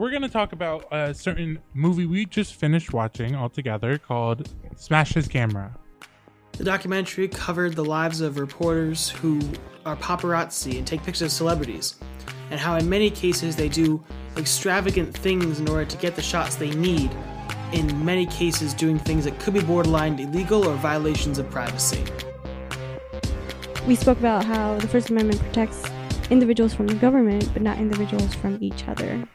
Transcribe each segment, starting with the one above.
We're going to talk about a certain movie we just finished watching all together called Smash His Camera. The documentary covered the lives of reporters who are paparazzi and take pictures of celebrities, and how in many cases they do extravagant things in order to get the shots they need, in many cases doing things that could be borderline illegal or violations of privacy. We spoke about how the First Amendment protects individuals from the government, but not individuals from each other.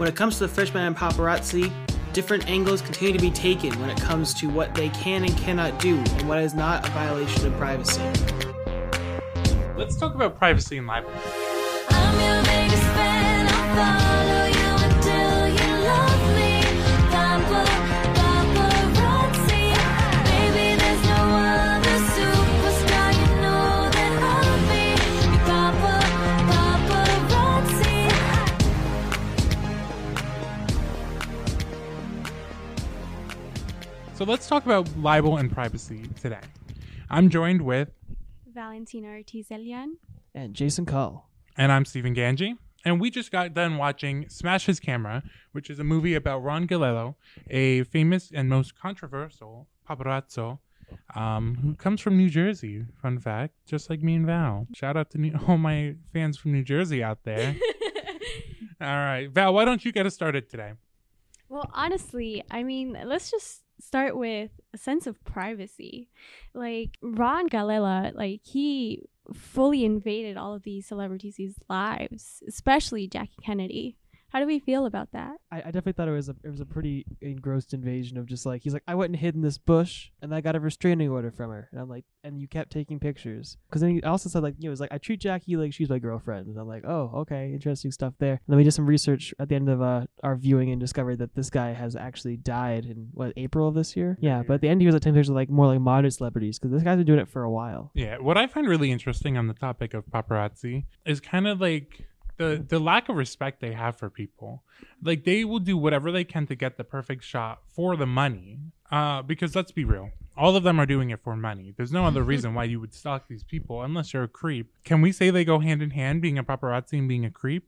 When it comes to the First and paparazzi, different angles continue to be taken when it comes to what they can and cannot do and what is not a violation of privacy. Let's talk about privacy and libel. So let's talk about libel and privacy today. I'm joined with, Valentina Ortiz Elian. and Jason Cull. and I'm Stephen Ganji. And we just got done watching Smash His Camera, which is a movie about Ron Galella, a famous and most controversial paparazzo um, who comes from New Jersey. Fun fact, just like me and Val. Shout out to New- all my fans from New Jersey out there. all right, Val, why don't you get us started today? Well, honestly, I mean, let's just start with a sense of privacy. Like Ron Galella, like he fully invaded all of these celebrities' lives, especially Jackie Kennedy. How do we feel about that? I, I definitely thought it was a it was a pretty engrossed invasion of just like he's like I went and hid in this bush and I got a restraining order from her. And I'm like and you kept taking pictures. Because then he also said like you know it was like I treat Jackie like she's my girlfriend. And I'm like oh okay interesting stuff there. And then we did some research at the end of uh, our viewing and discovered that this guy has actually died in what April of this year? Yeah but at the end he was like taking pictures of like more like modern celebrities because this guy's been doing it for a while. Yeah, what I find really interesting on the topic of paparazzi is kind of like the the lack of respect they have for people. Like they will do whatever they can to get the perfect shot for the money. Uh, because let's be real, all of them are doing it for money. There's no other reason why you would stalk these people unless you're a creep. Can we say they go hand in hand, being a paparazzi and being a creep?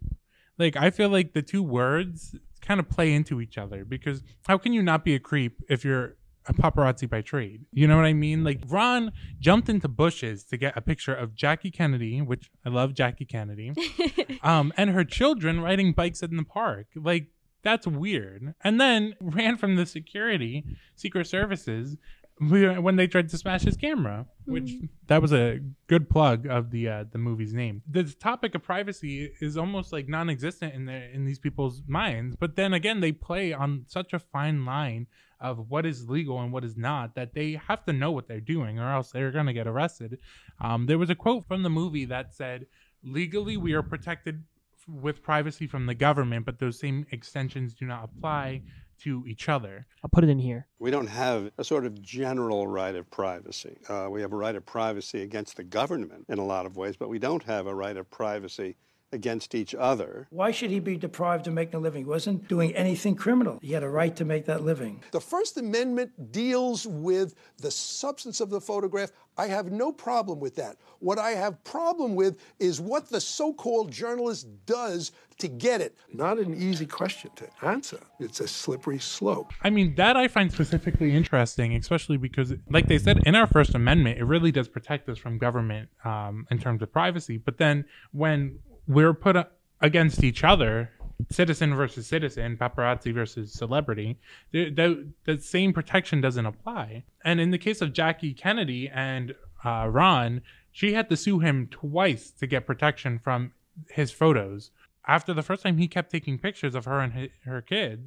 Like I feel like the two words kind of play into each other because how can you not be a creep if you're a paparazzi by trade? You know what I mean? Like Ron jumped into bushes to get a picture of Jackie Kennedy, which I love Jackie Kennedy, um, and her children riding bikes in the park. Like that's weird. And then ran from the security, Secret Services, when they tried to smash his camera, which that was a good plug of the uh, the movie's name. The topic of privacy is almost like non-existent in in these people's minds, but then again, they play on such a fine line of what is legal and what is not that they have to know what they're doing, or else they're gonna get arrested. Um, there was a quote from the movie that said, "Legally, we are protected." With privacy from the government, but those same extensions do not apply to each other. I'll put it in here We don't have a sort of general right of privacy. Uh, we have a right of privacy against the government in a lot of ways, but we don't have a right of privacy against each other. Why should he be deprived of making a living? He wasn't doing anything criminal. He had a right to make that living. The First Amendment deals with the substance of the photograph. I have no problem with that. What I have problem with is what the so-called journalist does to get it. Not an easy question to answer. It's a slippery slope. I mean, that I find specifically interesting, especially because, like they said in our First Amendment, it really does protect us from government um, in terms of privacy. But then when we're put against each other, citizen versus citizen, paparazzi versus celebrity, the, the, the same protection doesn't apply. And in the case of Jackie Kennedy and uh, Ron, she had to sue him twice to get protection from his photos. After the first time, he kept taking pictures of her and hi her kids.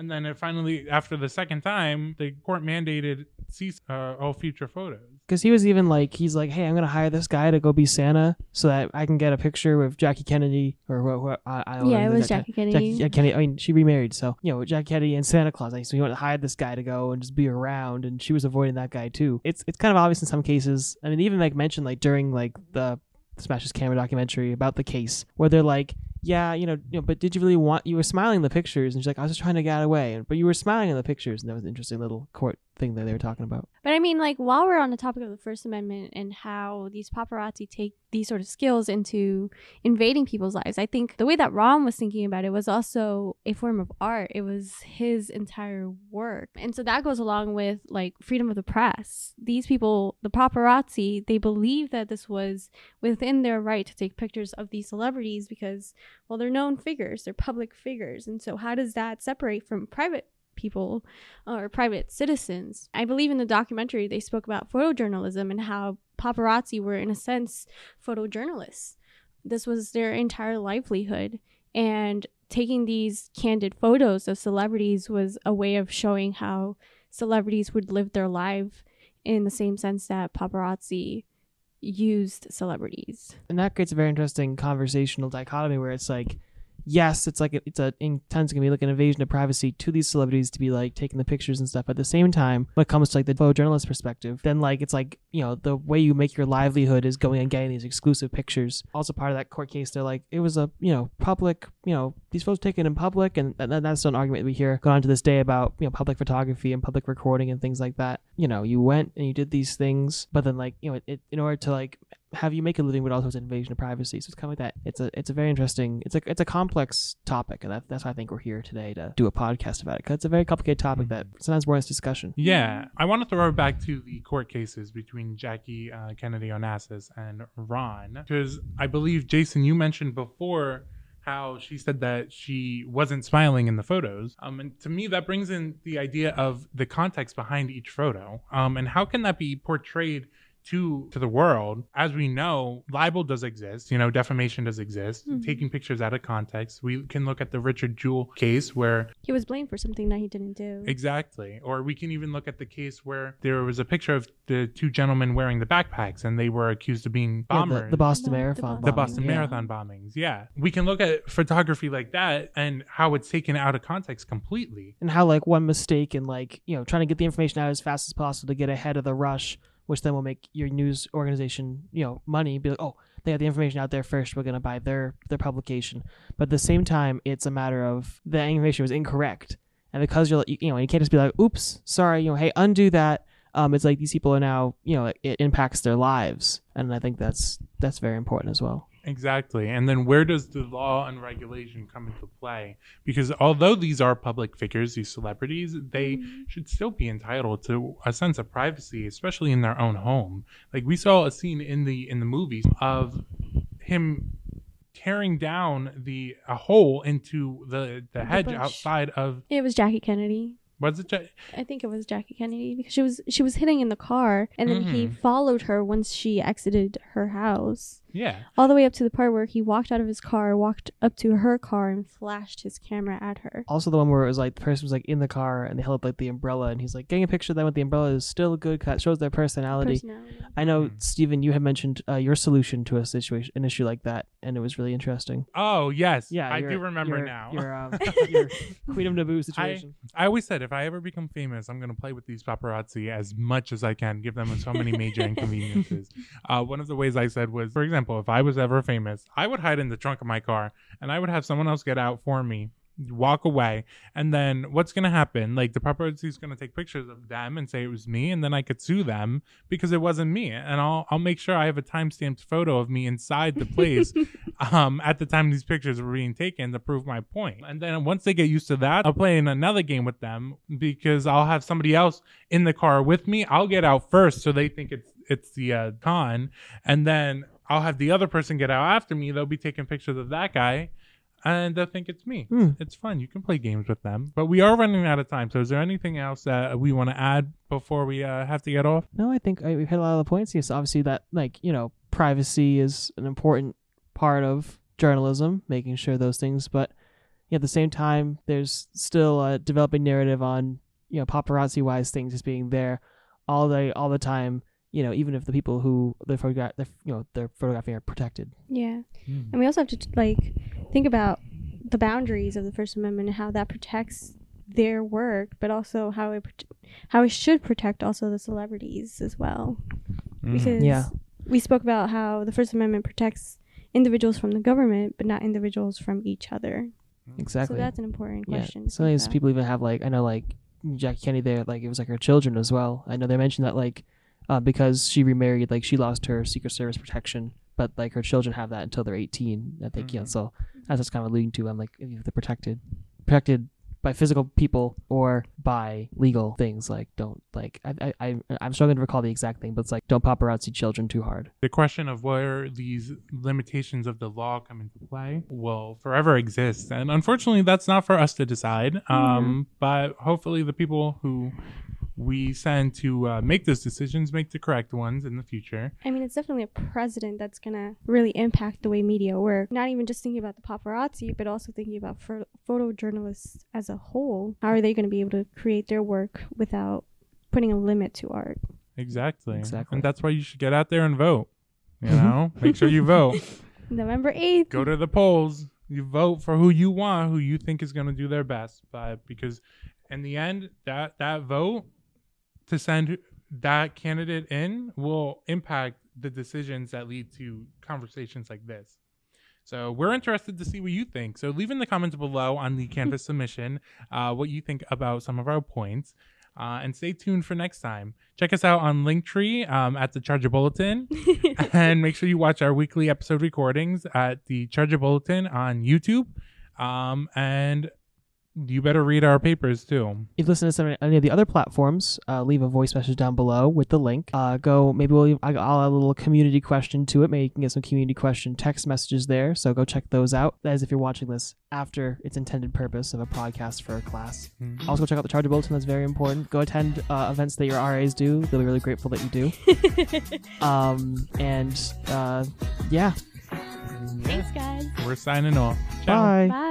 And then it finally, after the second time, the court mandated cease uh, all future photos. Because he was even like, he's like, hey, I'm gonna hire this guy to go be Santa so that I can get a picture with Jackie Kennedy or what? what I, I don't Yeah, know, it was Ja- Jackie Kennedy. Jackie, Kennedy. I mean, she remarried, so you know, Jackie Kennedy and Santa Claus. Like, so he wanted to hire this guy to go and just be around, and she was avoiding that guy too. It's it's kind of obvious in some cases. I mean, even like mentioned like during like the Smashes Camera documentary about the case where they're like. Yeah, you know, you know, but did you really want? You were smiling in the pictures, and she's like, "I was just trying to get away," but you were smiling in the pictures, and that was an interesting little court thing that they were talking about. But I mean, like, while we're on the topic of the First Amendment and how these paparazzi take these sort of skills into invading people's lives, I think the way that Ron was thinking about it was also a form of art. It was his entire work. And so that goes along with like freedom of the press. These people, the paparazzi, they believe that this was within their right to take pictures of these celebrities because, well, they're known figures, they're public figures. And so, how does that separate from private people uh, or private citizens. I believe in the documentary they spoke about photojournalism and how paparazzi were, in a sense, photojournalists. This was their entire livelihood. And taking these candid photos of celebrities was a way of showing how celebrities would live their life in the same sense that paparazzi used celebrities. and that creates a very interesting conversational dichotomy where it's like yes it's like it's a intense gonna be like an invasion of privacy to these celebrities to be like taking the pictures and stuff. At the same time when it comes to like the photojournalist perspective then like it's like you know the way you make your livelihood is going and getting these exclusive pictures. Also part of that court case they're like it was a you know public you know these photos taken in public and, and that's an argument we hear going on to this day about you know public photography and public recording and things like that. You know you went and you did these things but then like you know it, in order to like have you make a living but also it's an invasion of privacy? So it's kind of like that. It's a it's a very interesting it's a it's a complex topic and that, that's why i think we're here today to do a podcast about it because it's a very complicated topic that sometimes warrants discussion. Yeah, I want to throw it back to the court cases between Jackie uh, Kennedy Onassis and Ron, because I believe Jason, you mentioned before how she said that she wasn't smiling in the photos. Um, and to me, that brings in the idea of the context behind each photo. Um, and how can that be portrayed to to the world as we know libel does exist you know defamation does exist Mhm. taking pictures out of context we can look at the richard jewell case where He was blamed for something that he didn't do. Exactly. Or we can even look at the case where there was a picture of the two gentlemen wearing the backpacks and they were accused of being Yeah, bombers. the, the boston The- the marathon Boston- The Boston yeah. Marathon bombings. Yeah. We can look at photography like that and how it's taken out of context completely. and how like one mistake and like you know trying to get the information out as fast as possible to get ahead of the rush which then will make your news organization you know money be like oh they have the information out there first we're to buy their their publication. But at the same time it's a matter of the information was incorrect. And because you're you, you know you can't just be like oops sorry you know hey undo that. Um it's like these people are now you know it impacts their lives. And i think that's that's very important as well Exactly. And then where does the law and regulation come into play? Because although these are public figures, these celebrities, they should still be entitled to a sense of privacy, especially in their own home. Like we saw a scene in the in the movies of him tearing down the a hole into the the hedge outside of It was Jackie Kennedy. was it Ja- I think it was Jackie Kennedy because she was she was hitting in the car and then he Mhm. followed her once she exited her house. Yeah All the way up to the part where he walked out of his car, walked up to her car and flashed his camera at her. also the one where it was like the person was like in the car and they held up like the umbrella and he's like getting a picture of them with the umbrella is still a good cut shows their personality Personality. I know, Mhm. Stephen, you had mentioned uh, your solution to a situation, an issue like that, and it was really interesting. oh yes Yeah, i do remember your- now Your, um, your Queen of Naboo situation. I always said if I ever become famous, I'm gonna play with these paparazzi as much as I can, give them so many major inconveniences. Uh, one of the ways I said was, for example, if I was ever famous, I would hide in the trunk of my car and I would have someone else get out for me, walk away, and then what's gonna happen? Like the paparazzi is gonna take pictures of them and say it was me, and then I could sue them because it wasn't me, and I'll I'll make sure I have a timestamped photo of me inside the place um, at the time these pictures were being taken to prove my point. And then once they get used to that, I'll play in another game with them because I'll have somebody else in the car with me. I'll get out first so they think it's it's the uh, con, and then I'll have the other person get out after me. They'll be taking pictures of that guy. And they'll think it's me. Hmm. It's fun. You can play games with them. But we are running out of time. So, is there anything else that we want to add before we uh, have to get off? No, I think I, we've hit a lot of the points. Yes, obviously that like you know privacy is an important part of journalism, making sure those things. But yeah, at the same time, there's still a developing narrative on you know paparazzi wise things just being there all day, all the time. You know, even if the people who they're photograph, they're, you know, they're photographing are protected. Yeah. And we also have to like think about the boundaries of the First Amendment and how that protects their work, but also how it prote- how it should protect also the celebrities as well. Mm. Because Yeah. we spoke about how the First Amendment protects individuals from the government, but not individuals from each other. Exactly. So that's an important yeah. question. to Sometimes people even have like I know like Jackie Kennedy there, like it was like her children as well. I know they mentioned that like uh, because she remarried, like she lost her Secret Service protection, but like her children have that until they're 18. I think you know, Mhm. so that's what's kind of alluding to. I'm like if they're protected, protected by physical people or by legal things. Like don't like I I, I I'm struggling to recall the exact thing, but it's like don't paparazzi children too hard. the question of where these limitations of the law come into play will forever exist and unfortunately that's not for us to decide um, but hopefully the people who we send to uh, make those decisions make the correct ones in the future I mean, it's definitely a precedent that's gonna really impact the way media work. Not even just thinking about the paparazzi, but also thinking about pho- photojournalists as a whole. How are they gonna be able to create their work without putting a limit to art? exactly Exactly. and that's why you should get out there and vote you know make sure you vote November eighth. go to the polls you vote for who you want who you think is going to do their best but because in the end that that vote to send that candidate in will impact the decisions that lead to conversations like this so we're interested to see what you think so leave in the comments below on the canvas submission uh, what you think about some of our points uh, and stay tuned for next time. Check us out on Linktree um, at the Charger Bulletin and make sure you watch our weekly episode recordings at the Charger Bulletin on YouTube. Um, and you better read our papers too. If you listen to some any of the other platforms, uh, leave a voice message down below with the link. Uh, go maybe we'll I- I'll add a little community question to it. Maybe you can get some community question text messages there. So go check those out. That is if you're watching this after its intended purpose of a podcast for a class. Also, go check out the Charger Bulletin. That's very important. Go attend uh, events that your RAs do. They'll be really grateful that you do. um, and uh, yeah, Thanks, guys. We're signing off. Ciao. bye. Bye.